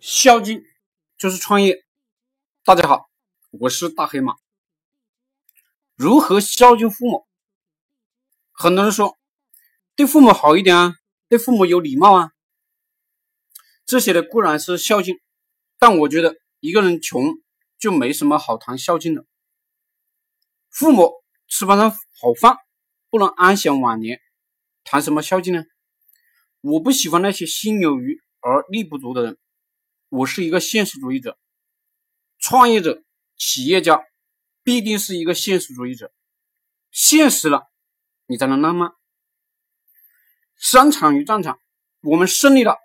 孝敬就是创业。大家好，我是大黑马。如何孝敬父母？很多人说对父母好一点啊，对父母有礼貌啊，这些的固然是孝敬，但我觉得一个人穷就没什么好谈孝敬的。父母吃不上好饭，不能安享晚年，谈什么孝敬呢？我不喜欢那些心有余而力不足的人。我是一个现实主义者，创业者、企业家必定是一个现实主义者。现实了，你才能浪漫。商场与战场，我们胜利了，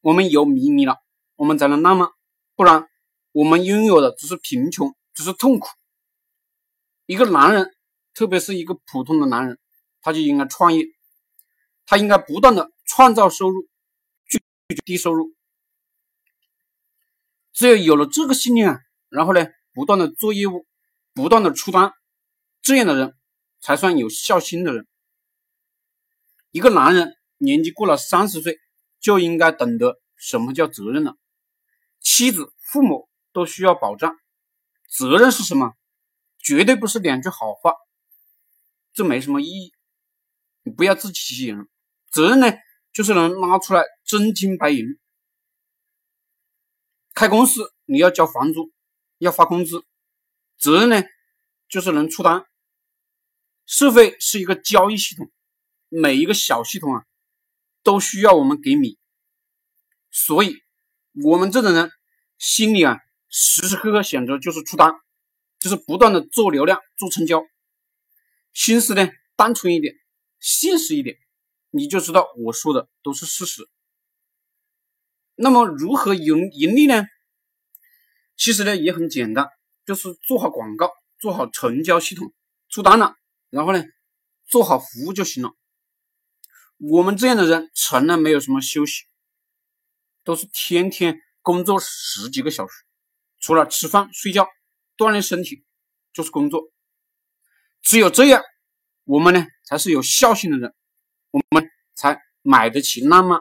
我们有秘密了，我们才能浪漫。不然，我们拥有的只是贫穷，只是痛苦。一个男人，特别是一个普通的男人，他就应该创业，他应该不断的创造收入，拒绝低收入。只有有了这个信念啊，然后呢，不断的做业务，不断的出单，这样的人才算有孝心的人。一个男人年纪过了三十岁，就应该懂得什么叫责任了。妻子、父母都需要保障，责任是什么？绝对不是两句好话，这没什么意义。你不要自欺欺人。责任呢，就是能拉出来真金白银。开公司你要交房租，要发工资，责任呢就是能出单。社会是一个交易系统，每一个小系统啊都需要我们给米，所以我们这种人心里啊时时刻刻想着就是出单，就是不断的做流量、做成交，心思呢单纯一点、现实一点，你就知道我说的都是事实。那么如何盈盈利呢？其实呢也很简单，就是做好广告，做好成交系统，出单了，然后呢做好服务就行了。我们这样的人从来没有什么休息，都是天天工作十几个小时，除了吃饭睡觉、锻炼身体，就是工作。只有这样，我们呢才是有孝心的人，我们才买得起浪漫。